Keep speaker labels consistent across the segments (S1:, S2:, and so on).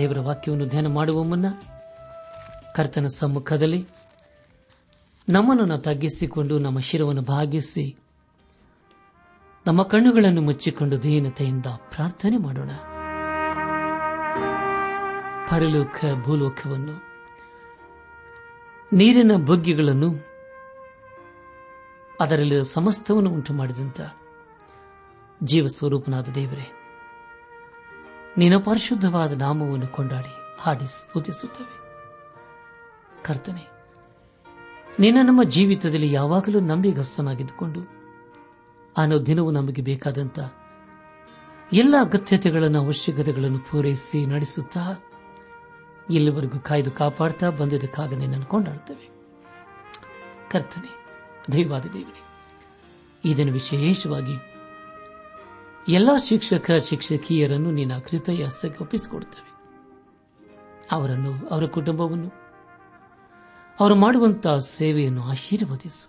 S1: ದೇವರ ವಾಕ್ಯವನ್ನು ಧ್ಯಾನ ಮಾಡುವ ಮುನ್ನ ಕರ್ತನ ಸಮ್ಮುಖದಲ್ಲಿ ನಮ್ಮನ್ನು ತಗ್ಗಿಸಿಕೊಂಡು ನಮ್ಮ ಶಿರವನ್ನು ಭಾಗಿಸಿ ನಮ್ಮ ಕಣ್ಣುಗಳನ್ನು ಮುಚ್ಚಿಕೊಂಡು ದೀನತೆಯಿಂದ ಪ್ರಾರ್ಥನೆ ಮಾಡೋಣ ಪರಲೋಕ ಭೂಲೋಕವನ್ನು ನೀರಿನ ಬುಗ್ಗೆಗಳನ್ನು ಅದರಲ್ಲಿ ಸಮಸ್ತವನ್ನು ಉಂಟು ಮಾಡಿದಂತ ಜೀವ ಸ್ವರೂಪನಾದ ದೇವರೇ ನಿನ್ನ ಪರಿಶುದ್ಧವಾದ ನಾಮವನ್ನು ಕೊಂಡಾಡಿ ಹಾಡಿ ಸ್ತುತಿಸುತ್ತವೆ ಕರ್ತನೆ ನಿನ್ನ ನಮ್ಮ ಜೀವಿತದಲ್ಲಿ ಯಾವಾಗಲೂ ನಂಬಿಗಸ್ತನಾಗಿದ್ದುಕೊಂಡು ಅನೋ ದಿನವೂ ನಮಗೆ ಬೇಕಾದಂತ ಎಲ್ಲ ಅಗತ್ಯತೆಗಳನ್ನು ಅವಶ್ಯಕತೆಗಳನ್ನು ಪೂರೈಸಿ ನಡೆಸುತ್ತಾ ಇಲ್ಲಿವರೆಗೂ ಕಾಯ್ದು ಕಾಪಾಡ್ತಾ ಬಂದಿದ್ದಕ್ಕಾಗ ನಿನ್ನನ್ನು ಕೊಂಡಾಡುತ್ತೇವೆ ಕರ್ತನೆ ದೈವಾದ ದೇವನೇ ಇದನ್ನು ವಿಶೇಷವಾಗಿ ಎಲ್ಲ ಶಿಕ್ಷಕ ಶಿಕ್ಷಕಿಯರನ್ನು ನಿನ್ನ ಕೃಪೆಯ ಹಸ್ತಕ್ಕೆ ಒಪ್ಪಿಸಿಕೊಡುತ್ತೇವೆ ಅವರನ್ನು ಅವರ ಕುಟುಂಬವನ್ನು ಅವರು ಮಾಡುವಂತಹ ಸೇವೆಯನ್ನು ಆಶೀರ್ವದಿಸು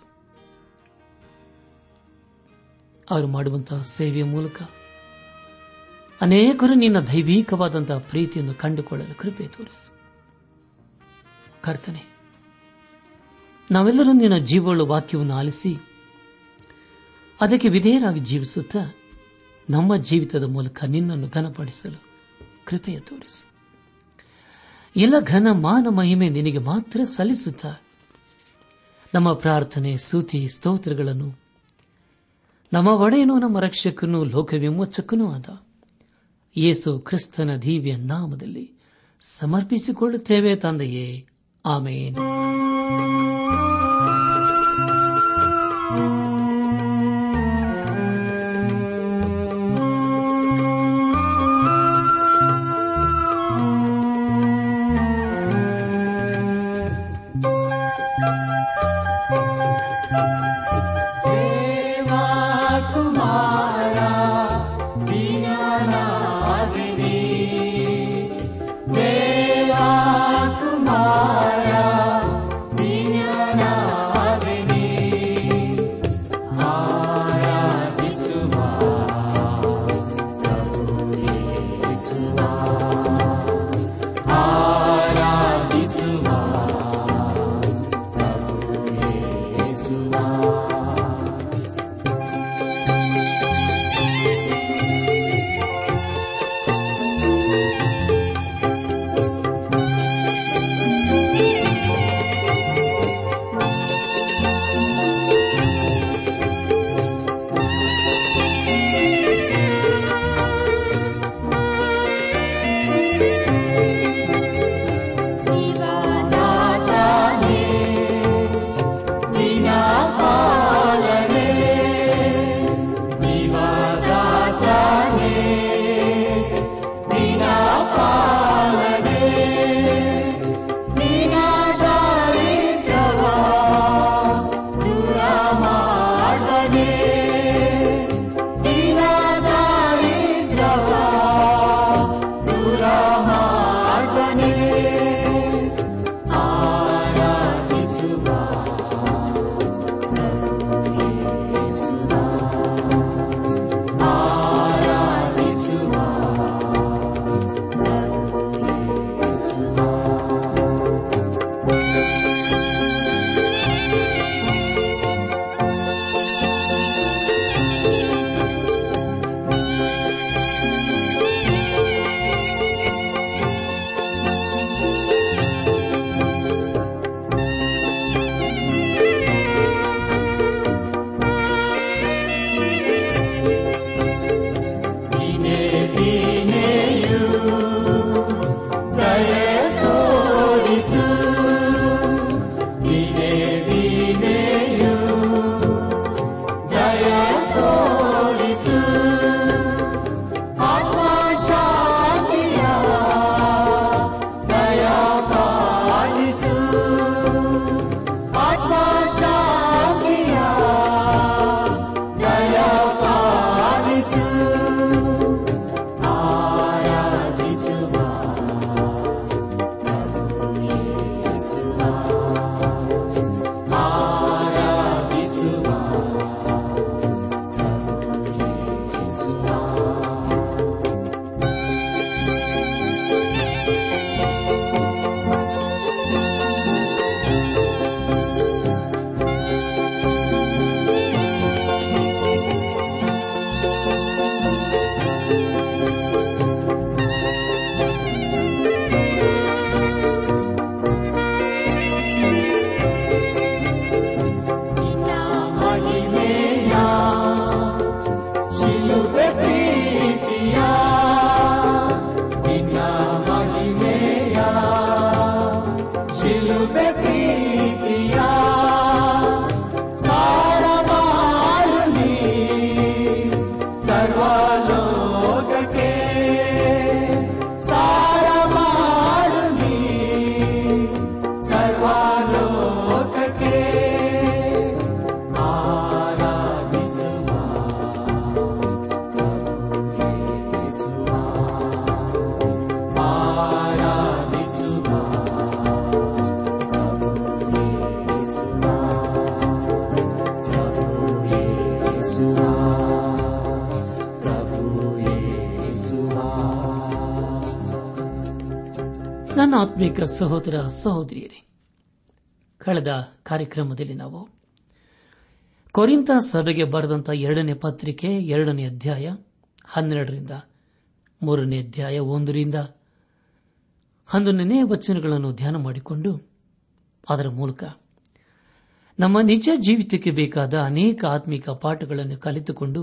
S1: ಅವರು ಮಾಡುವಂತಹ ಸೇವೆಯ ಮೂಲಕ ಅನೇಕರು ನಿನ್ನ ದೈವಿಕವಾದಂತಹ ಪ್ರೀತಿಯನ್ನು ಕಂಡುಕೊಳ್ಳಲು ಕೃಪೆ ತೋರಿಸು ಕರ್ತನೆ ನಾವೆಲ್ಲರೂ ನಿನ್ನ ಜೀವಳ ವಾಕ್ಯವನ್ನು ಆಲಿಸಿ ಅದಕ್ಕೆ ವಿಧೇಯರಾಗಿ ಜೀವಿಸುತ್ತಾ ನಮ್ಮ ಜೀವಿತದ ಮೂಲಕ ನಿನ್ನನ್ನು ಘನಪಡಿಸಲು ಕೃಪೆಯ ತೋರಿಸಿ ಎಲ್ಲ ಘನ ಮಾನ ಮಹಿಮೆ ನಿನಗೆ ಮಾತ್ರ ಸಲ್ಲಿಸುತ್ತ ನಮ್ಮ ಪ್ರಾರ್ಥನೆ ಸ್ತುತಿ ಸ್ತೋತ್ರಗಳನ್ನು ನಮ್ಮ ಒಡೆಯನು ನಮ್ಮ ರಕ್ಷಕನು ಲೋಕವಿಮೋಚಕನೂ ಆದ ಯೇಸು ಕ್ರಿಸ್ತನ ದಿವ್ಯ ನಾಮದಲ್ಲಿ ಸಮರ್ಪಿಸಿಕೊಳ್ಳುತ್ತೇವೆ ತಂದೆಯೇ ಆಮೇನು thank you ನನ್ನ ಆತ್ಮಿಕ ಸಹೋದರ ಸಹೋದರಿಯರೇ ಕಳೆದ ಕಾರ್ಯಕ್ರಮದಲ್ಲಿ ನಾವು ಕೊರಿಂತ ಸಭೆಗೆ ಬರೆದಂತಹ ಎರಡನೇ ಪತ್ರಿಕೆ ಎರಡನೇ ಅಧ್ಯಾಯ ಹನ್ನೆರಡರಿಂದ ಮೂರನೇ ಅಧ್ಯಾಯ ಒಂದರಿಂದ ಹನ್ನೊಂದನೇ ವಚನಗಳನ್ನು ಧ್ಯಾನ ಮಾಡಿಕೊಂಡು ಅದರ ಮೂಲಕ ನಮ್ಮ ನಿಜ ಜೀವಿತಕ್ಕೆ ಬೇಕಾದ ಅನೇಕ ಆತ್ಮಿಕ ಪಾಠಗಳನ್ನು ಕಲಿತುಕೊಂಡು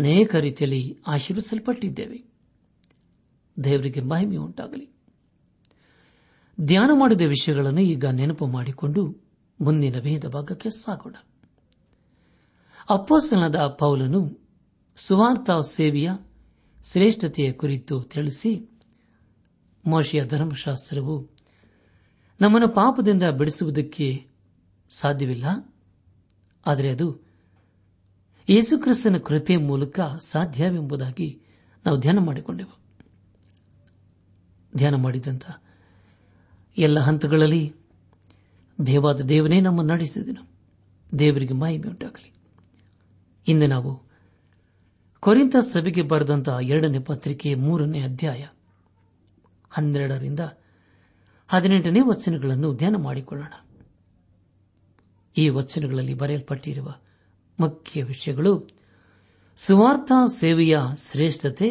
S1: ಅನೇಕ ರೀತಿಯಲ್ಲಿ ಆಶೀರ್ವಿಸಲ್ಪಟ್ಟಿದ್ದೇವೆ ದೇವರಿಗೆ ಮಹಿಮೆ ಉಂಟಾಗಲಿ ಧ್ಯಾನ ಮಾಡಿದ ವಿಷಯಗಳನ್ನು ಈಗ ನೆನಪು ಮಾಡಿಕೊಂಡು ಮುಂದಿನ ಭೇದ ಭಾಗಕ್ಕೆ ಸಾಗೋಣ ಅಪ್ಪೋಸನದ ಪೌಲನು ಸುವಾರ್ಥ ಸೇವೆಯ ಶ್ರೇಷ್ಠತೆಯ ಕುರಿತು ತಿಳಿಸಿ ಮೋಶಿಯ ಧರ್ಮಶಾಸ್ತ್ರವು ನಮ್ಮನ್ನು ಪಾಪದಿಂದ ಬಿಡಿಸುವುದಕ್ಕೆ ಸಾಧ್ಯವಿಲ್ಲ ಆದರೆ ಅದು ಯೇಸುಕ್ರಿಸ್ತನ ಕೃಪೆ ಮೂಲಕ ಸಾಧ್ಯವೆಂಬುದಾಗಿ ನಾವು ಧ್ಯಾನ ಮಾಡಿಕೊಂಡೆವು ಧ್ಯಾನ ಮಾಡಿದಂತಹ ಎಲ್ಲ ಹಂತಗಳಲ್ಲಿ ದೇವಾದ ದೇವನೇ ನಮ್ಮ ನಡೆಸಿದನು ದೇವರಿಗೆ ಮಾಹಿಮೆ ಉಂಟಾಗಲಿ ಇಂದು ನಾವು ಕೊರಿಂತ ಸಭೆಗೆ ಬರೆದಂತಹ ಎರಡನೇ ಪತ್ರಿಕೆ ಮೂರನೇ ಅಧ್ಯಾಯ ಹನ್ನೆರಡರಿಂದ ಹದಿನೆಂಟನೇ ವಚನಗಳನ್ನು ಧ್ಯಾನ ಮಾಡಿಕೊಳ್ಳೋಣ ಈ ವಚನಗಳಲ್ಲಿ ಬರೆಯಲ್ಪಟ್ಟಿರುವ ಮುಖ್ಯ ವಿಷಯಗಳು ಸುವಾರ್ಥ ಸೇವೆಯ ಶ್ರೇಷ್ಠತೆ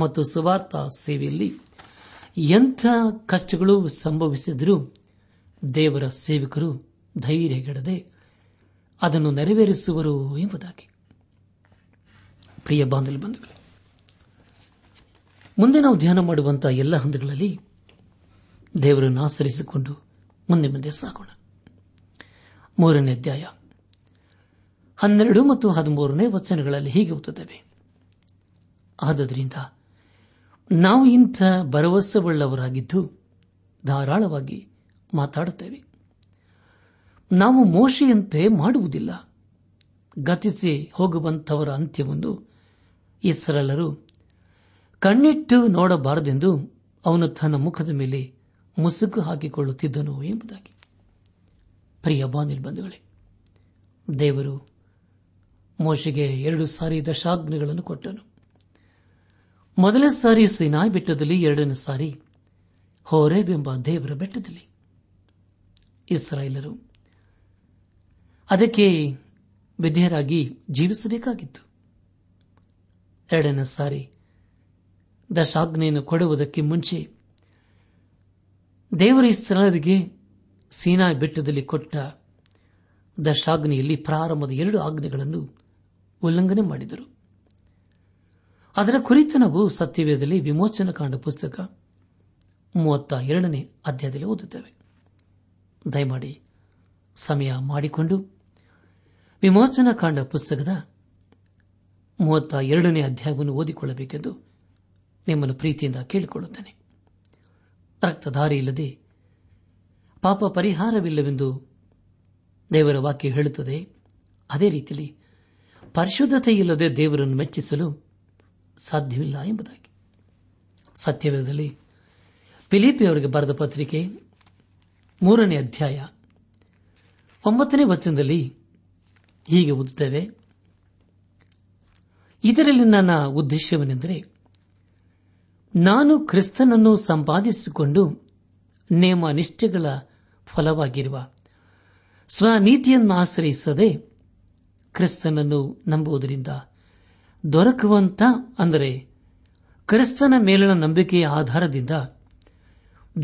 S1: ಮತ್ತು ಸುವಾರ್ಥ ಸೇವೆಯಲ್ಲಿ ಎಂಥ ಕಷ್ಟಗಳು ಸಂಭವಿಸಿದರೂ ದೇವರ ಸೇವಕರು ಧೈರ್ಯಗೆಡದೆ ಅದನ್ನು ನೆರವೇರಿಸುವರು ಎಂಬುದಾಗಿ ಪ್ರಿಯ ಮುಂದೆ ನಾವು ಧ್ಯಾನ ಮಾಡುವಂತಹ ಎಲ್ಲ ಹಂತಗಳಲ್ಲಿ ದೇವರನ್ನು ಆಚರಿಸಿಕೊಂಡು ಮುಂದೆ ಮುಂದೆ ಸಾಗೋಣ ಮೂರನೇ ಅಧ್ಯಾಯ ಹನ್ನೆರಡು ಮತ್ತು ಹದಿಮೂರನೇ ವಚನಗಳಲ್ಲಿ ಹೀಗೆ ಹೋಗುತ್ತವೆ ಆದ್ದರಿಂದ ನಾವು ಇಂಥ ಭರವಸೆವುಳ್ಳವರಾಗಿದ್ದು ಧಾರಾಳವಾಗಿ ಮಾತಾಡುತ್ತೇವೆ ನಾವು ಮೋಶೆಯಂತೆ ಮಾಡುವುದಿಲ್ಲ ಗತಿಸಿ ಹೋಗುವಂಥವರ ಅಂತ್ಯವೊಂದು ಇಸ್ರಲರು ಕಣ್ಣಿಟ್ಟು ನೋಡಬಾರದೆಂದು ಅವನು ತನ್ನ ಮುಖದ ಮೇಲೆ ಮುಸುಕು ಹಾಕಿಕೊಳ್ಳುತ್ತಿದ್ದನು ಎಂಬುದಾಗಿ ಪ್ರಿಯ ಬಾನಿಲ್ಬಂಧುಗಳೇ ದೇವರು ಮೋಶೆಗೆ ಎರಡು ಸಾರಿ ದಶಾಜ್ಞೆಗಳನ್ನು ಕೊಟ್ಟನು ಮೊದಲನೇ ಸಾರಿ ಸಿನಾಯ್ ಬೆಟ್ಟದಲ್ಲಿ ಎರಡನೇ ಸಾರಿ ಹೋರೇಬೆಂಬ ದೇವರ ಬೆಟ್ಟದಲ್ಲಿ ಇಸ್ರಾಯೇಲರು ಅದಕ್ಕೆ ವಿಧೇಯರಾಗಿ ಜೀವಿಸಬೇಕಾಗಿತ್ತು ಎರಡನೇ ಸಾರಿ ದಶಾಗ್ನೆಯನ್ನು ಕೊಡುವುದಕ್ಕೆ ಮುಂಚೆ ದೇವರ ಇಸ್ರಾಯರಿಗೆ ಸೀನಾ ಬೆಟ್ಟದಲ್ಲಿ ಕೊಟ್ಟ ದಶಾಗ್ನಿಯಲ್ಲಿ ಪ್ರಾರಂಭದ ಎರಡು ಆಜ್ಞೆಗಳನ್ನು ಉಲ್ಲಂಘನೆ ಮಾಡಿದರು ಅದರ ಕುರಿತು ನಾವು ಸತ್ಯವೇದದಲ್ಲಿ ವಿಮೋಚನಾ ಕಾಂಡ ಪುಸ್ತಕ ಮೂವತ್ತ ಎರಡನೇ ಅಧ್ಯಾಯದಲ್ಲಿ ಓದುತ್ತೇವೆ ದಯಮಾಡಿ ಸಮಯ ಮಾಡಿಕೊಂಡು ವಿಮೋಚನ ಕಾಂಡ ಪುಸ್ತಕದ ಮೂವತ್ತ ಎರಡನೇ ಅಧ್ಯಾಯವನ್ನು ಓದಿಕೊಳ್ಳಬೇಕೆಂದು ನಿಮ್ಮನ್ನು ಪ್ರೀತಿಯಿಂದ ಕೇಳಿಕೊಳ್ಳುತ್ತೇನೆ ರಕ್ತಧಾರಿ ಇಲ್ಲದೆ ಪಾಪ ಪರಿಹಾರವಿಲ್ಲವೆಂದು ದೇವರ ವಾಕ್ಯ ಹೇಳುತ್ತದೆ ಅದೇ ರೀತಿಯಲ್ಲಿ ಪರಿಶುದ್ಧತೆ ಇಲ್ಲದೆ ದೇವರನ್ನು ಮೆಚ್ಚಿಸಲು ಸಾಧ್ಯವಿಲ್ಲ ಎಂಬುದಾಗಿ ಸತ್ಯವೇಧದಲ್ಲಿ ಅವರಿಗೆ ಬರೆದ ಪತ್ರಿಕೆ ಮೂರನೇ ಅಧ್ಯಾಯ ಒಂಬತ್ತನೇ ವಚನದಲ್ಲಿ ಹೀಗೆ ಓದುತ್ತೇವೆ ಇದರಲ್ಲಿ ನನ್ನ ಉದ್ದೇಶವೇನೆಂದರೆ ನಾನು ಕ್ರಿಸ್ತನನ್ನು ಸಂಪಾದಿಸಿಕೊಂಡು ನೇಮ ನಿಷ್ಠೆಗಳ ಫಲವಾಗಿರುವ ಸ್ವನೀತಿಯನ್ನು ಆಶ್ರಯಿಸದೆ ಕ್ರಿಸ್ತನನ್ನು ನಂಬುವುದರಿಂದ ದೊರಕುವಂತ ಅಂದರೆ ಕ್ರಿಸ್ತನ ಮೇಲಿನ ನಂಬಿಕೆಯ ಆಧಾರದಿಂದ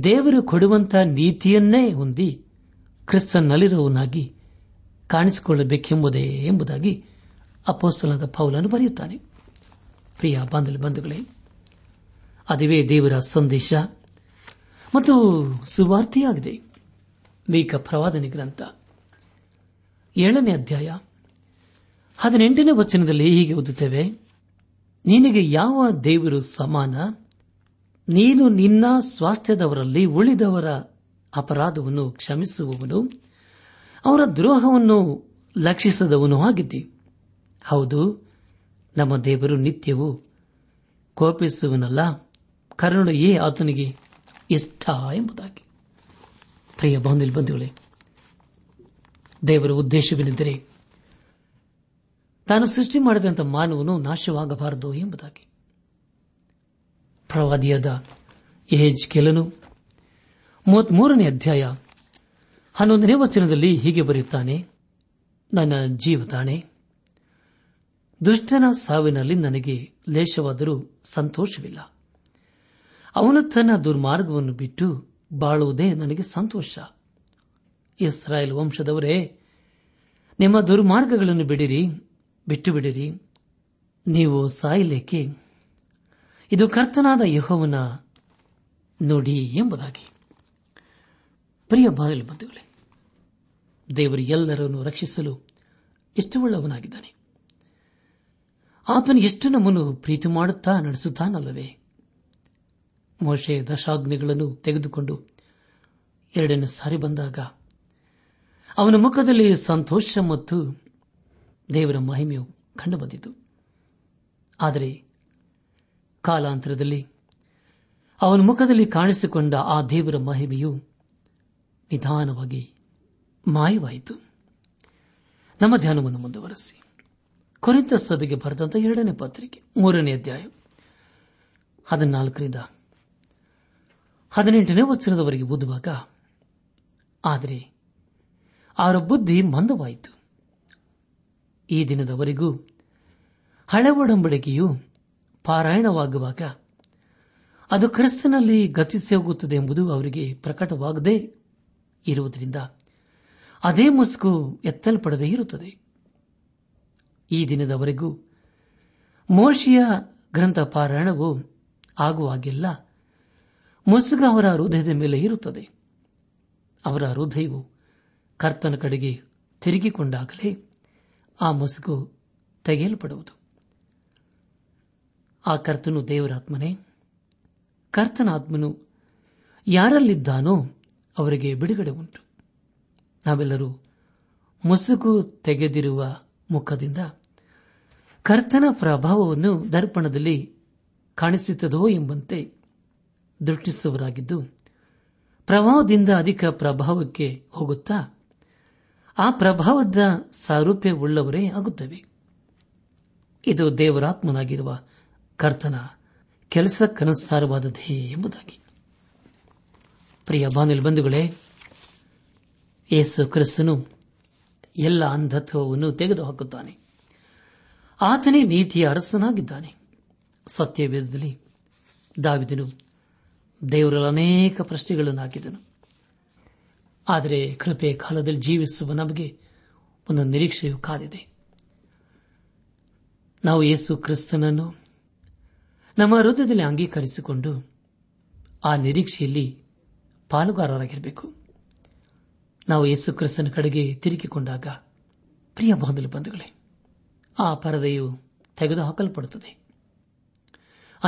S1: ದೇವರು ಕೊಡುವಂತ ನೀತಿಯನ್ನೇ ಹೊಂದಿ ಕ್ರಿಸ್ತನಲ್ಲಿರುವವನಾಗಿ ಕಾಣಿಸಿಕೊಳ್ಳಬೇಕೆಂಬುದೇ ಎಂಬುದಾಗಿ ಅಪೋಸ್ತಲದ ಪೌಲನ್ನು ಬರೆಯುತ್ತಾನೆ ಪ್ರಿಯ ಬಂಧುಗಳೇ ಅದುವೇ ದೇವರ ಸಂದೇಶ ಮತ್ತು ಸುವಾರ್ತೆಯಾಗಿದೆ ಮೇಕ ಪ್ರವಾದನೆ ಗ್ರಂಥ ಏಳನೇ ಅಧ್ಯಾಯ ಹದಿನೆಂಟನೇ ವಚನದಲ್ಲಿ ಹೀಗೆ ಓದುತ್ತೇವೆ ನಿನಗೆ ಯಾವ ದೇವರು ಸಮಾನ ನೀನು ನಿನ್ನ ಸ್ವಾಸ್ಥ್ಯದವರಲ್ಲಿ ಉಳಿದವರ ಅಪರಾಧವನ್ನು ಕ್ಷಮಿಸುವವನು ಅವರ ದ್ರೋಹವನ್ನು ಲಕ್ಷಿಸದವನು ಆಗಿದ್ದಿ ಹೌದು ನಮ್ಮ ದೇವರು ನಿತ್ಯವೂ ಕೋಪಿಸುವನಲ್ಲ ಕರುಣೆಯೇ ಆತನಿಗೆ ಇಷ್ಟ ಎಂಬುದಾಗಿ ಪ್ರಿಯ ಬಂಧುಗಳೇ ದೇವರ ಉದ್ದೇಶವೇನೆಂದರೆ ತಾನು ಸೃಷ್ಟಿ ಮಾಡಿದಂತಹ ಮಾನವನು ನಾಶವಾಗಬಾರದು ಎಂಬುದಾಗಿ ಪ್ರವಾದಿಯಾದ ಎಹೆಜ್ ಕೆಲನು ಮೂವತ್ಮೂರನೇ ಅಧ್ಯಾಯ ಹನ್ನೊಂದನೇ ವಚನದಲ್ಲಿ ಹೀಗೆ ಬರೆಯುತ್ತಾನೆ ನನ್ನ ಜೀವತಾಣೆ ದುಷ್ಟನ ಸಾವಿನಲ್ಲಿ ನನಗೆ ಲೇಷವಾದರೂ ಸಂತೋಷವಿಲ್ಲ ಅವನು ತನ್ನ ದುರ್ಮಾರ್ಗವನ್ನು ಬಿಟ್ಟು ಬಾಳುವುದೇ ನನಗೆ ಸಂತೋಷ ಇಸ್ರಾಯೇಲ್ ವಂಶದವರೇ ನಿಮ್ಮ ದುರ್ಮಾರ್ಗಗಳನ್ನು ಬಿಡಿರಿ ಬಿಟ್ಟು ಬಿಡಿರಿ ನೀವು ಸಾಯಲೇಕೆ ಇದು ಕರ್ತನಾದ ಯಹೋವನ ನೋಡಿ ಎಂಬುದಾಗಿ ಪ್ರಿಯ ಬಾಗಿಲು ಬಂಧುಗಳೇ ದೇವರು ಎಲ್ಲರನ್ನು ರಕ್ಷಿಸಲು ಇಷ್ಟವುಳ್ಳವನಾಗಿದ್ದಾನೆ ಆತನು ಎಷ್ಟು ನಮ್ಮನ್ನು ಪ್ರೀತಿ ಮಾಡುತ್ತಾ ನಡೆಸುತ್ತಾನಲ್ಲವೇ ಮೋಶೆ ದಶಾಗ್ನಿಗಳನ್ನು ತೆಗೆದುಕೊಂಡು ಎರಡನೇ ಸಾರಿ ಬಂದಾಗ ಅವನ ಮುಖದಲ್ಲಿ ಸಂತೋಷ ಮತ್ತು ದೇವರ ಮಹಿಮೆಯು ಕಂಡುಬಂದಿತು ಆದರೆ ಕಾಲಾಂತರದಲ್ಲಿ ಅವನ ಮುಖದಲ್ಲಿ ಕಾಣಿಸಿಕೊಂಡ ಆ ದೇವರ ಮಹಿಮೆಯು ನಿಧಾನವಾಗಿ ಮಾಯವಾಯಿತು ನಮ್ಮ ಧ್ಯಾನವನ್ನು ಮುಂದುವರೆಸಿ ಕುರಿತ ಸಭೆಗೆ ಬರೆದಂತಹ ಎರಡನೇ ಪತ್ರಿಕೆ ಮೂರನೇ ಅಧ್ಯಾಯ ಹದಿನಾಲ್ಕರಿಂದ ಹದಿನೆಂಟನೇ ವಚನದವರೆಗೆ ಓದುವಾಗ ಆದರೆ ಅವರ ಬುದ್ಧಿ ಮಂದವಾಯಿತು ಈ ದಿನದವರೆಗೂ ಹಳೆ ಒಡಂಬಡಿಕೆಯು ಪಾರಾಯಣವಾಗುವಾಗ ಅದು ಕ್ರಿಸ್ತನಲ್ಲಿ ಗತಿಸಿ ಹೋಗುತ್ತದೆ ಎಂಬುದು ಅವರಿಗೆ ಪ್ರಕಟವಾಗದೇ ಇರುವುದರಿಂದ ಅದೇ ಮುಸುಕು ಎತ್ತಲ್ಪಡದೇ ಇರುತ್ತದೆ ಈ ದಿನದವರೆಗೂ ಮೋಶಿಯ ಗ್ರಂಥ ಪಾರಾಯಣವು ಆಗುವಾಗೆಲ್ಲ ಮುಸುಗ ಅವರ ಹೃದಯದ ಮೇಲೆ ಇರುತ್ತದೆ ಅವರ ಹೃದಯವು ಕರ್ತನ ಕಡೆಗೆ ತಿರುಗಿಕೊಂಡಾಗಲೇ ಆ ಮುಸುಗು ತೆಗೆಯಲ್ಪಡುವುದು ಆ ಕರ್ತನು ದೇವರಾತ್ಮನೇ ಕರ್ತನ ಆತ್ಮನು ಯಾರಲ್ಲಿದ್ದಾನೋ ಅವರಿಗೆ ಬಿಡುಗಡೆ ಉಂಟು ನಾವೆಲ್ಲರೂ ಮುಸುಗು ತೆಗೆದಿರುವ ಮುಖದಿಂದ ಕರ್ತನ ಪ್ರಭಾವವನ್ನು ದರ್ಪಣದಲ್ಲಿ ಕಾಣಿಸುತ್ತದೋ ಎಂಬಂತೆ ದೃಷ್ಟಿಸುವರಾಗಿದ್ದು ಪ್ರಭಾವದಿಂದ ಅಧಿಕ ಪ್ರಭಾವಕ್ಕೆ ಹೋಗುತ್ತಾ ಆ ಪ್ರಭಾವದ ಸಾರೂಪ್ಯವುಳ್ಳವರೇ ಆಗುತ್ತವೆ ಇದು ದೇವರಾತ್ಮನಾಗಿರುವ ಕರ್ತನ ಕೆಲಸ ಕೆಲಸಕ್ಕನುಸಾರವಾದದೇ ಎಂಬುದಾಗಿ ಪ್ರಿಯ ಬಾನಿಲ್ ಬಂಧುಗಳೇ ಯೇಸು ಕ್ರಿಸ್ತನು ಎಲ್ಲ ಅಂಧತ್ವವನ್ನು ತೆಗೆದುಹಾಕುತ್ತಾನೆ ಆತನೇ ನೀತಿಯ ಅರಸನಾಗಿದ್ದಾನೆ ಸತ್ಯವೇದದಲ್ಲಿ ದಾವಿದನು ದೇವರಲ್ಲಿ ಅನೇಕ ಪ್ರಶ್ನೆಗಳನ್ನು ಹಾಕಿದನು ಆದರೆ ಕೃಪೆ ಕಾಲದಲ್ಲಿ ಜೀವಿಸುವ ನಮಗೆ ಒಂದು ನಿರೀಕ್ಷೆಯು ಕಾದಿದೆ ನಾವು ಯೇಸು ಕ್ರಿಸ್ತನನ್ನು ನಮ್ಮ ಹೃದಯದಲ್ಲಿ ಅಂಗೀಕರಿಸಿಕೊಂಡು ಆ ನಿರೀಕ್ಷೆಯಲ್ಲಿ ಪಾಲುಗಾರರಾಗಿರಬೇಕು ನಾವು ಯೇಸು ಕ್ರಿಸ್ತನ ಕಡೆಗೆ ತಿರುಗಿಕೊಂಡಾಗ ಪ್ರಿಯ ಬಾಂಧಲು ಬಂಧುಗಳೇ ಆ ಪರದೆಯು ತೆಗೆದುಹಾಕಲ್ಪಡುತ್ತದೆ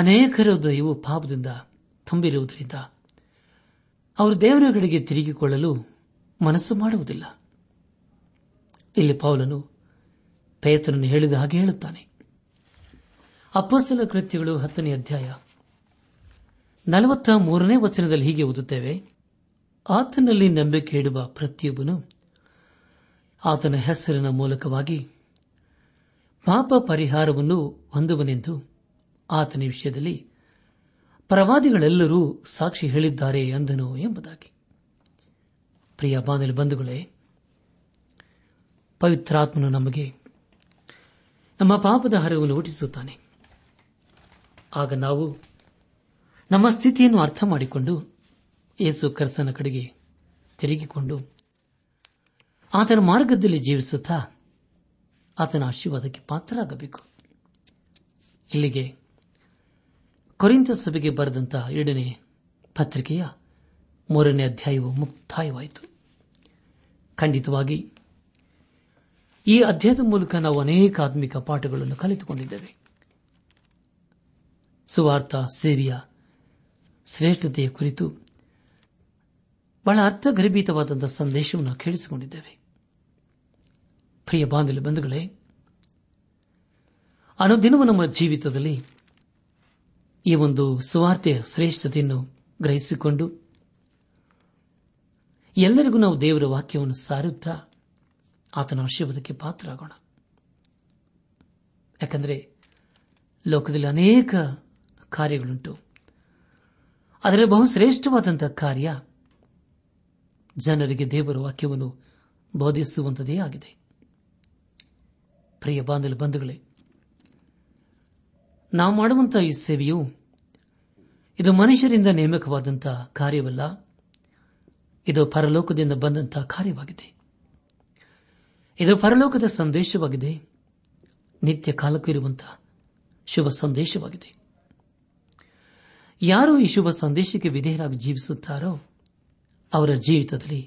S1: ಅನೇಕ ಹೃದಯವು ಪಾಪದಿಂದ ತುಂಬಿರುವುದರಿಂದ ಅವರು ದೇವರ ಕಡೆಗೆ ತಿರುಗಿಕೊಳ್ಳಲು ಮನಸ್ಸು ಮಾಡುವುದಿಲ್ಲ ಇಲ್ಲಿ ಪೌಲನು ಪೇತನನ್ನು ಹೇಳಿದ ಹಾಗೆ ಹೇಳುತ್ತಾನೆ ಅಪ್ಪಸ್ತನ ಕೃತ್ಯಗಳು ಹತ್ತನೇ ಅಧ್ಯಾಯ ನಲವತ್ತ ಮೂರನೇ ವಚನದಲ್ಲಿ ಹೀಗೆ ಓದುತ್ತೇವೆ ಆತನಲ್ಲಿ ನಂಬಿಕೆ ಇಡುವ ಪ್ರತಿಯೊಬ್ಬನು ಆತನ ಹೆಸರಿನ ಮೂಲಕವಾಗಿ ಪಾಪ ಪರಿಹಾರವನ್ನು ಹೊಂದುವನೆಂದು ಆತನ ವಿಷಯದಲ್ಲಿ ಪ್ರವಾದಿಗಳೆಲ್ಲರೂ ಸಾಕ್ಷಿ ಹೇಳಿದ್ದಾರೆ ಎಂದನು ಎಂಬುದಾಗಿ ಪ್ರಿಯ ಬಾನಲಿ ಬಂಧುಗಳೇ ಪವಿತ್ರಾತ್ಮನು ನಮಗೆ ನಮ್ಮ ಪಾಪದ ಹರವನ್ನು ಹುಟ್ಟಿಸುತ್ತಾನೆ ಆಗ ನಾವು ನಮ್ಮ ಸ್ಥಿತಿಯನ್ನು ಅರ್ಥ ಮಾಡಿಕೊಂಡು ಯೇಸು ಕರ್ಸನ ಕಡೆಗೆ ತಿರುಗಿಕೊಂಡು ಆತನ ಮಾರ್ಗದಲ್ಲಿ ಜೀವಿಸುತ್ತಾ ಆತನ ಆಶೀರ್ವಾದಕ್ಕೆ ಪಾತ್ರರಾಗಬೇಕು ಇಲ್ಲಿಗೆ ಕೊರಿಂತ ಸಭೆಗೆ ಬರೆದಂತಹ ಎರಡನೇ ಪತ್ರಿಕೆಯ ಮೂರನೇ ಅಧ್ಯಾಯವು ಮುಕ್ತಾಯವಾಯಿತು ಖಂಡಿತವಾಗಿ ಈ ಅಧ್ಯಾಯದ ಮೂಲಕ ನಾವು ಅನೇಕ ಆತ್ಮಿಕ ಪಾಠಗಳನ್ನು ಕಲಿತುಕೊಂಡಿದ್ದೇವೆ ಸುವಾರ್ಥ ಸೇವೆಯ ಶ್ರೇಷ್ಠತೆಯ ಕುರಿತು ಬಹಳ ಅರ್ಥಗರ್ಭೀತವಾದಂತಹ ಸಂದೇಶವನ್ನು ಕೇಳಿಸಿಕೊಂಡಿದ್ದೇವೆ ಪ್ರಿಯ ಬಾಂಧವ್ಯ ಬಂಧುಗಳೇ ಅನುದಿನವೂ ನಮ್ಮ ಜೀವಿತದಲ್ಲಿ ಈ ಒಂದು ಸುವಾರ್ತೆಯ ಶ್ರೇಷ್ಠತೆಯನ್ನು ಗ್ರಹಿಸಿಕೊಂಡು ಎಲ್ಲರಿಗೂ ನಾವು ದೇವರ ವಾಕ್ಯವನ್ನು ಸಾರುತ್ತಾ ಆತನ ಆಶೀರ್ವಾದಕ್ಕೆ ಪಾತ್ರರಾಗೋಣ ಯಾಕಂದರೆ ಲೋಕದಲ್ಲಿ ಅನೇಕ ಕಾರ್ಯಗಳುಂಟು ಆದರೆ ಬಹುಶ್ರೇಷ್ಠವಾದಂತಹ ಕಾರ್ಯ ಜನರಿಗೆ ದೇವರ ವಾಕ್ಯವನ್ನು ಬೋಧಿಸುವಂತದೇ ಆಗಿದೆ ಪ್ರಿಯ ಬಾಂಧವ ಬಂಧುಗಳೇ ನಾವು ಮಾಡುವಂತಹ ಈ ಸೇವೆಯು ಇದು ಮನುಷ್ಯರಿಂದ ನೇಮಕವಾದಂತಹ ಕಾರ್ಯವಲ್ಲ ಇದು ಪರಲೋಕದಿಂದ ಬಂದಂತಹ ಕಾರ್ಯವಾಗಿದೆ ಇದು ಪರಲೋಕದ ಸಂದೇಶವಾಗಿದೆ ನಿತ್ಯ ಕಾಲಕ್ಕೂ ಇರುವಂತಹ ಶುಭ ಸಂದೇಶವಾಗಿದೆ ಯಾರು ಈ ಶುಭ ಸಂದೇಶಕ್ಕೆ ವಿಧೇಯರಾಗಿ ಜೀವಿಸುತ್ತಾರೋ ಅವರ ಜೀವಿತದಲ್ಲಿ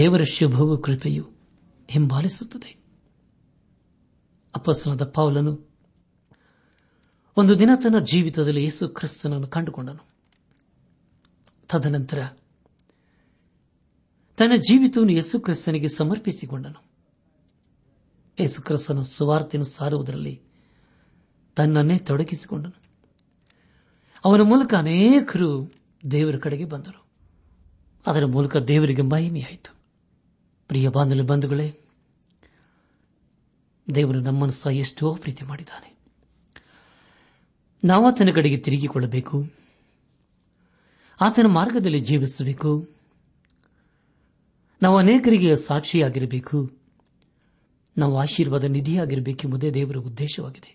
S1: ದೇವರ ಶುಭವು ಕೃಪೆಯು ಹಿಂಬಾಲಿಸುತ್ತದೆ ಅಪ್ಪಸನಾದ ಪಾವಲನು ಒಂದು ದಿನ ತನ್ನ ಜೀವಿತದಲ್ಲಿ ಯೇಸು ಕ್ರಿಸ್ತನನ್ನು ಕಂಡುಕೊಂಡನು ತದನಂತರ ತನ್ನ ಜೀವಿತವನ್ನು ಯೇಸು ಕ್ರಿಸ್ತನಿಗೆ ಸಮರ್ಪಿಸಿಕೊಂಡನು ಯೇಸು ಕ್ರಿಸ್ತನ ಸುವಾರ್ತೆಯನ್ನು ಸಾರುವುದರಲ್ಲಿ ತನ್ನನ್ನೇ ತೊಡಗಿಸಿಕೊಂಡನು ಅವನ ಮೂಲಕ ಅನೇಕರು ದೇವರ ಕಡೆಗೆ ಬಂದರು ಅದರ ಮೂಲಕ ದೇವರಿಗೆ ಮಹಿಮೆಯಾಯಿತು ಪ್ರಿಯ ಬಾಂಧವ್ಯ ಬಂಧುಗಳೇ ದೇವರು ನಮ್ಮನ್ನು ಸಹ ಎಷ್ಟೋ ಪ್ರೀತಿ ಮಾಡಿದ್ದಾನೆ ನಾವು ಆತನ ಕಡೆಗೆ ತಿರುಗಿಕೊಳ್ಳಬೇಕು ಆತನ ಮಾರ್ಗದಲ್ಲಿ ಜೀವಿಸಬೇಕು ನಾವು ಅನೇಕರಿಗೆ ಸಾಕ್ಷಿಯಾಗಿರಬೇಕು ನಾವು ಆಶೀರ್ವಾದ ನಿಧಿಯಾಗಿರಬೇಕೆಂಬುದೇ ದೇವರ ಉದ್ದೇಶವಾಗಿದೆ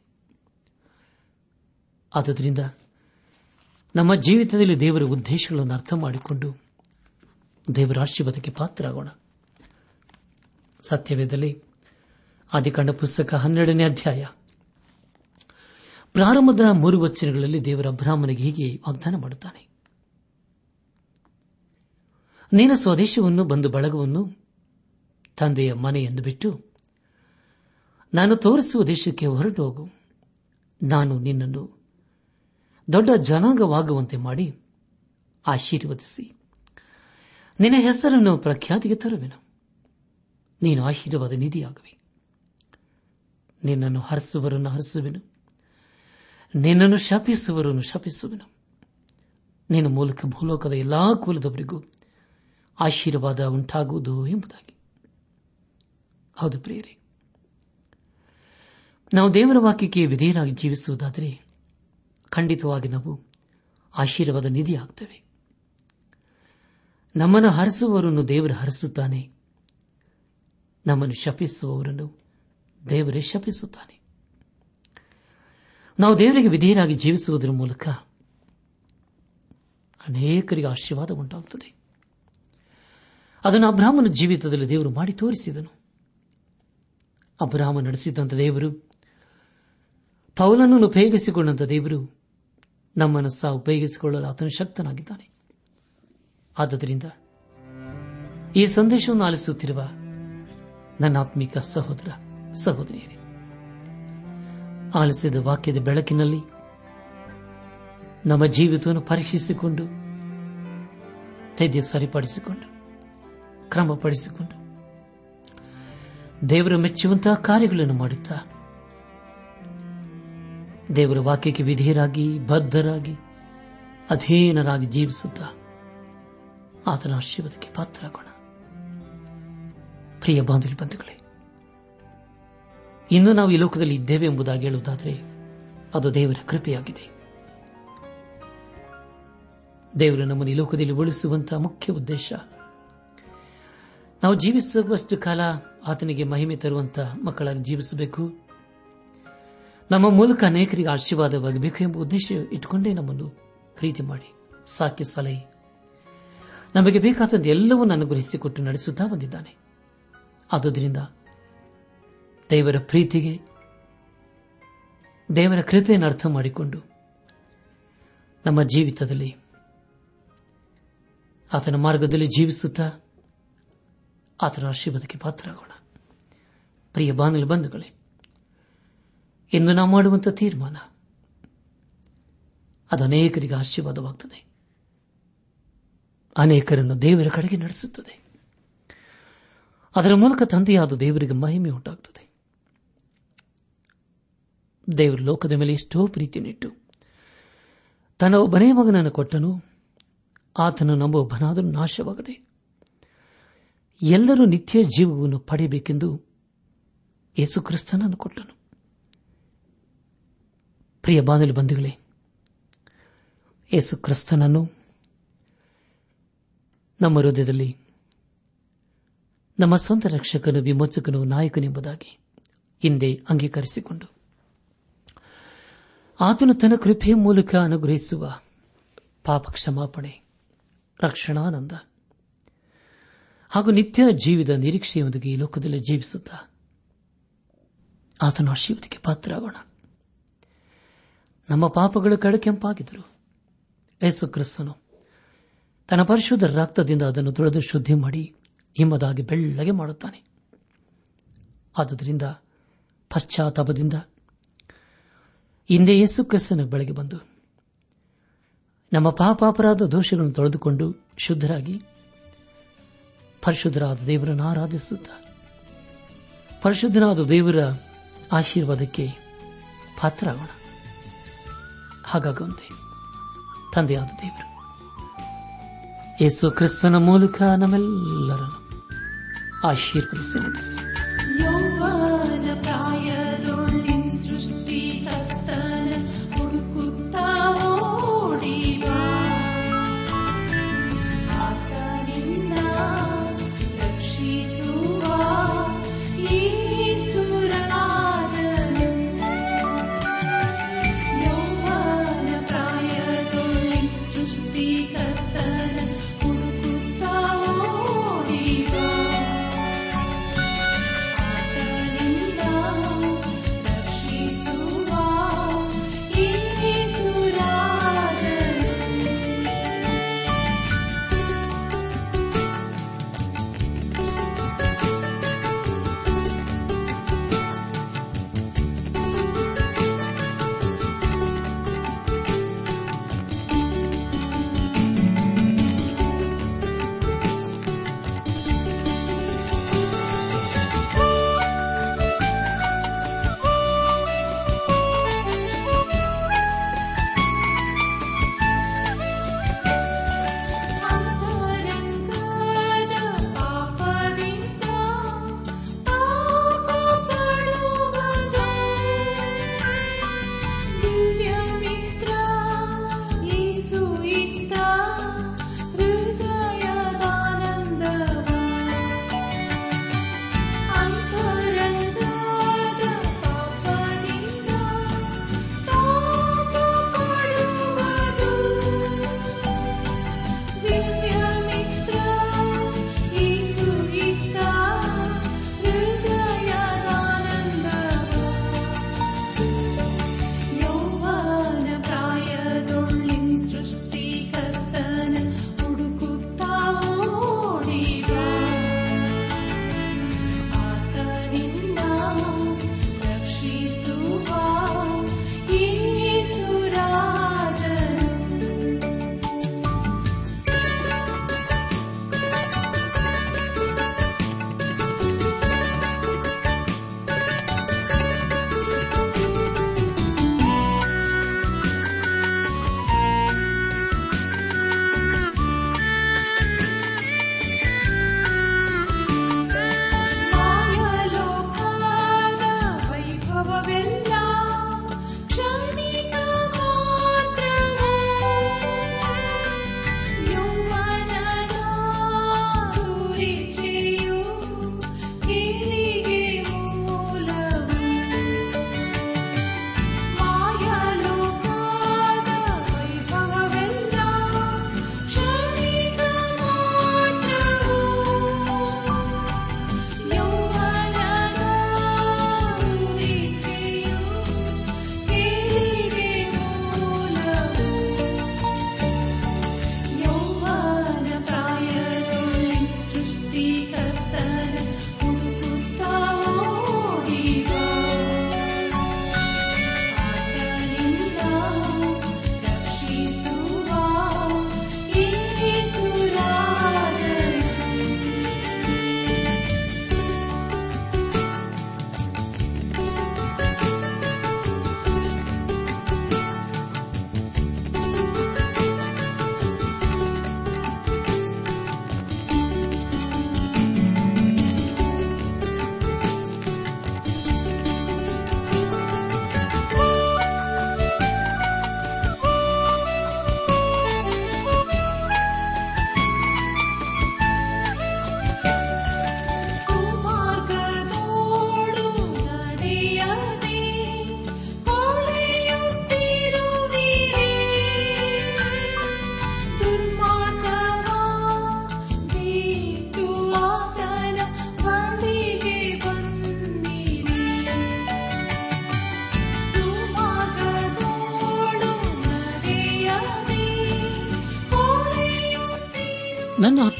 S1: ಆದ್ದರಿಂದ ನಮ್ಮ ಜೀವಿತದಲ್ಲಿ ದೇವರ ಉದ್ದೇಶಗಳನ್ನು ಅರ್ಥ ಮಾಡಿಕೊಂಡು ದೇವರ ಆಶೀರ್ವಾದಕ್ಕೆ ಪಾತ್ರರಾಗೋಣ ಸತ್ಯವೇದಲ್ಲಿ ಆದಿಕಾಂಡ ಪುಸ್ತಕ ಹನ್ನೆರಡನೇ ಅಧ್ಯಾಯ ಪ್ರಾರಂಭದ ಮೂರು ವಚನಗಳಲ್ಲಿ ದೇವರ ಬ್ರಾಹ್ಮಣಿಗೆ ಹೀಗೆ ವಾಗ್ದಾನ ಮಾಡುತ್ತಾನೆ ನೀನು ಸ್ವದೇಶವನ್ನು ಬಂದು ಬಳಗವನ್ನು ತಂದೆಯ ಮನೆಯನ್ನು ಬಿಟ್ಟು ನಾನು ತೋರಿಸುವ ದೇಶಕ್ಕೆ ಹೊರಟು ಹೋಗು ನಾನು ನಿನ್ನನ್ನು ದೊಡ್ಡ ಜನಾಂಗವಾಗುವಂತೆ ಮಾಡಿ ಆಶೀರ್ವದಿಸಿ ನಿನ್ನ ಹೆಸರನ್ನು ಪ್ರಖ್ಯಾತಿಗೆ ತರುವೆನು ನೀನು ಆಶೀರ್ವಾದ ನಿಧಿಯಾಗುವೆ ನಿನ್ನನ್ನು ಹರಸುವರನ್ನು ಹರಿಸುವೆನು ನಿನ್ನನ್ನು ಶಪಿಸುವವರನ್ನು ಶಪಿಸುವನು ನಿನ್ನ ಮೂಲಕ ಭೂಲೋಕದ ಎಲ್ಲಾ ಕುಲದವರಿಗೂ ಆಶೀರ್ವಾದ ಉಂಟಾಗುವುದು ಎಂಬುದಾಗಿ ಹೌದು ನಾವು ದೇವರ ವಾಕ್ಯಕ್ಕೆ ವಿಧೇಯರಾಗಿ ಜೀವಿಸುವುದಾದರೆ ಖಂಡಿತವಾಗಿ ನಾವು ಆಶೀರ್ವಾದ ನಿಧಿಯಾಗುತ್ತೇವೆ ನಮ್ಮನ್ನು ಹರಿಸುವವರನ್ನು ದೇವರು ಹರಿಸುತ್ತಾನೆ ನಮ್ಮನ್ನು ಶಪಿಸುವವರನ್ನು ದೇವರೇ ಶಪಿಸುತ್ತಾನೆ ನಾವು ದೇವರಿಗೆ ವಿಧೇಯನಾಗಿ ಜೀವಿಸುವುದರ ಮೂಲಕ ಅನೇಕರಿಗೆ ಆಶೀರ್ವಾದ ಉಂಟಾಗುತ್ತದೆ ಅದನ್ನು ಅಬ್ರಾಹ್ಮನ ಜೀವಿತದಲ್ಲಿ ದೇವರು ಮಾಡಿ ತೋರಿಸಿದನು ಅಬ್ರಾಹ್ಮ ನಡೆಸಿದ್ದಂಥ ದೇವರು ಪೌಲನನ್ನು ಉಪಯೋಗಿಸಿಕೊಂಡಂತ ದೇವರು ನಮ್ಮನ್ನು ಸಹ ಉಪಯೋಗಿಸಿಕೊಳ್ಳಲು ಆತನು ಶಕ್ತನಾಗಿದ್ದಾನೆ ಆದ್ದರಿಂದ ಈ ಸಂದೇಶವನ್ನು ಆಲಿಸುತ್ತಿರುವ ನನ್ನ ಆತ್ಮಿಕ ಸಹೋದರ ಸಹೋದರಿಯರೇ ಆಲಿಸಿದ ವಾಕ್ಯದ ಬೆಳಕಿನಲ್ಲಿ ನಮ್ಮ ಜೀವಿತವನ್ನು ಪರೀಕ್ಷಿಸಿಕೊಂಡು ತೈದ್ಯ ಸರಿಪಡಿಸಿಕೊಂಡು ಕ್ರಮಪಡಿಸಿಕೊಂಡು ದೇವರ ಮೆಚ್ಚುವಂತಹ ಕಾರ್ಯಗಳನ್ನು ಮಾಡುತ್ತಾ ದೇವರ ವಾಕ್ಯಕ್ಕೆ ವಿಧೇಯರಾಗಿ ಬದ್ಧರಾಗಿ ಅಧೀನರಾಗಿ ಜೀವಿಸುತ್ತಾ ಆತನ ಆಶೀರ್ವಾದಕ್ಕೆ ಪಾತ್ರರಾಗೋಣ ಪ್ರಿಯ ಬಾಂಧವ್ಯ ಬಂಧುಗಳೇ ಇನ್ನೂ ನಾವು ಈ ಲೋಕದಲ್ಲಿ ಇದ್ದೇವೆ ಎಂಬುದಾಗಿ ಹೇಳುವುದಾದರೆ ಅದು ದೇವರ ಕೃಪೆಯಾಗಿದೆ ದೇವರು ನಮ್ಮನ್ನು ಈ ಲೋಕದಲ್ಲಿ ಉಳಿಸುವಂತಹ ಮುಖ್ಯ ಉದ್ದೇಶ ನಾವು ಜೀವಿಸುವಷ್ಟು ಕಾಲ ಆತನಿಗೆ ಮಹಿಮೆ ತರುವಂತಹ ಮಕ್ಕಳಾಗಿ ಜೀವಿಸಬೇಕು ನಮ್ಮ ಮೂಲಕ ಅನೇಕರಿಗೆ ಆಶೀರ್ವಾದವಾಗಬೇಕು ಎಂಬ ಉದ್ದೇಶ ಇಟ್ಟುಕೊಂಡೇ ನಮ್ಮನ್ನು ಪ್ರೀತಿ ಮಾಡಿ ಸಾಕಿ ಸಲಹೆ ನಮಗೆ ಬೇಕಾದ ಎಲ್ಲವನ್ನೂ ಅನುಗ್ರಹಿಸಿಕೊಟ್ಟು ನಡೆಸುತ್ತಾ ಬಂದಿದ್ದಾನೆ ಆದುದರಿಂದ ದೇವರ ಪ್ರೀತಿಗೆ ದೇವರ ಕೃಪೆಯನ್ನು ಅರ್ಥ ಮಾಡಿಕೊಂಡು ನಮ್ಮ ಜೀವಿತದಲ್ಲಿ ಆತನ ಮಾರ್ಗದಲ್ಲಿ ಜೀವಿಸುತ್ತಾ ಆತನ ಆಶೀರ್ವಾದಕ್ಕೆ ಪಾತ್ರರಾಗೋಣ ಪ್ರಿಯ ಬಾನಲಿ ಬಂಧುಗಳೇ ಇಂದು ನಾವು ಮಾಡುವಂಥ ತೀರ್ಮಾನ ಅದು ಅನೇಕರಿಗೆ ಆಶೀರ್ವಾದವಾಗುತ್ತದೆ ಅನೇಕರನ್ನು ದೇವರ ಕಡೆಗೆ ನಡೆಸುತ್ತದೆ ಅದರ ಮೂಲಕ ತಂದೆಯಾದ ದೇವರಿಗೆ ಮಹಿಮೆ ಉಂಟಾಗುತ್ತದೆ ದೇವರು ಲೋಕದ ಮೇಲೆ ಎಷ್ಟೋ ಪ್ರೀತಿಯನ್ನಿಟ್ಟು ತನ್ನ ಒಬ್ಬನೇ ಮಗನನ್ನು ಕೊಟ್ಟನು ಆತನು ಒಬ್ಬನಾದರೂ ನಾಶವಾಗದೆ ಎಲ್ಲರೂ ನಿತ್ಯ ಜೀವವನ್ನು ಪಡೆಯಬೇಕೆಂದು ಯೇಸು ಕ್ರಿಸ್ತನನ್ನು ಕೊಟ್ಟನು ಪ್ರಿಯ ಬಾನಲಿ ಬಂಧುಗಳೇ ಯೇಸು ಕ್ರಿಸ್ತನನ್ನು ನಮ್ಮ ಹೃದಯದಲ್ಲಿ ನಮ್ಮ ಸ್ವಂತ ರಕ್ಷಕನು ವಿಮೋಚಕನು ನಾಯಕನೆಂಬುದಾಗಿ ಹಿಂದೆ ಅಂಗೀಕರಿಸಿಕೊಂಡು ಆತನು ತನ್ನ ಕೃಪೆಯ ಮೂಲಕ ಅನುಗ್ರಹಿಸುವ ಪಾಪ ಕ್ಷಮಾಪಣೆ ರಕ್ಷಣಾನಂದ ಹಾಗೂ ನಿತ್ಯ ಜೀವಿತ ನಿರೀಕ್ಷೆಯೊಂದಿಗೆ ಈ ಲೋಕದಲ್ಲಿ ಜೀವಿಸುತ್ತ ಆತನು ಆಶೀರ್ವದಕ್ಕೆ ಪಾತ್ರರಾಗೋಣ ನಮ್ಮ ಪಾಪಗಳು ಕಡಕೆಂಪಾಗಿದ್ದರು ಯೇಸು ಕ್ರಿಸ್ತನು ತನ್ನ ಪರಿಶುದ್ಧ ರಕ್ತದಿಂದ ಅದನ್ನು ತೊಳೆದು ಶುದ್ಧಿ ಮಾಡಿ ಹಿಮ್ಮದಾಗಿ ಬೆಳ್ಳಗೆ ಮಾಡುತ್ತಾನೆ ಆದುದರಿಂದ ಪಶ್ಚಾತ್ತಾಪದಿಂದ ಹಿಂದೆ ಯೇಸು ಕ್ರಿಸ್ತನ ಬಳಿಗೆ ಬಂದು ನಮ್ಮ ಪಾಪಾಪರಾಧ ದೋಷಗಳನ್ನು ತೊಳೆದುಕೊಂಡು ಶುದ್ಧರಾಗಿ ಪರಿಶುದ್ಧರಾದ ದೇವರನ್ನು ಆರಾಧಿಸುತ್ತಾರೆ ಪರಿಶುದ್ಧನಾದ ದೇವರ ಆಶೀರ್ವಾದಕ್ಕೆ ಪಾತ್ರರಾಗೋಣ ಹಾಗಾಗುವಂತೆ ತಂದೆಯಾದ ದೇವರು ಯೇಸು ಕ್ರಿಸ್ತನ ಮೂಲಕ ನಮ್ಮೆಲ್ಲರನ್ನು ಆಶೀರ್ವದಿಸಿ ನಡೆಸಿ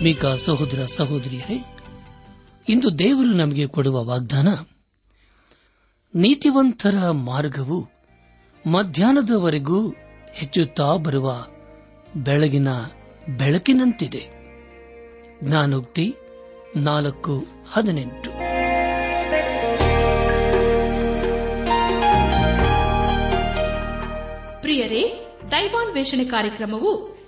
S1: ಆತ್ಮಿಕ ಸಹೋದರ ಸಹೋದರಿಯರೇ ಇಂದು ದೇವರು ನಮಗೆ ಕೊಡುವ ವಾಗ್ದಾನ ನೀತಿವಂತರ ಮಾರ್ಗವು ಮಧ್ಯಾಹ್ನದವರೆಗೂ ಹೆಚ್ಚುತ್ತಾ ಬರುವ ಬೆಳಗಿನ ಬೆಳಕಿನಂತಿದೆ ಜ್ಞಾನೋಕ್ತಿ ನಾಲ್ಕು ಹದಿನೆಂಟು ಪ್ರಿಯರೇ ತೈವಾನ್ ವೇಷಣೆ ಕಾರ್ಯಕ್ರಮವು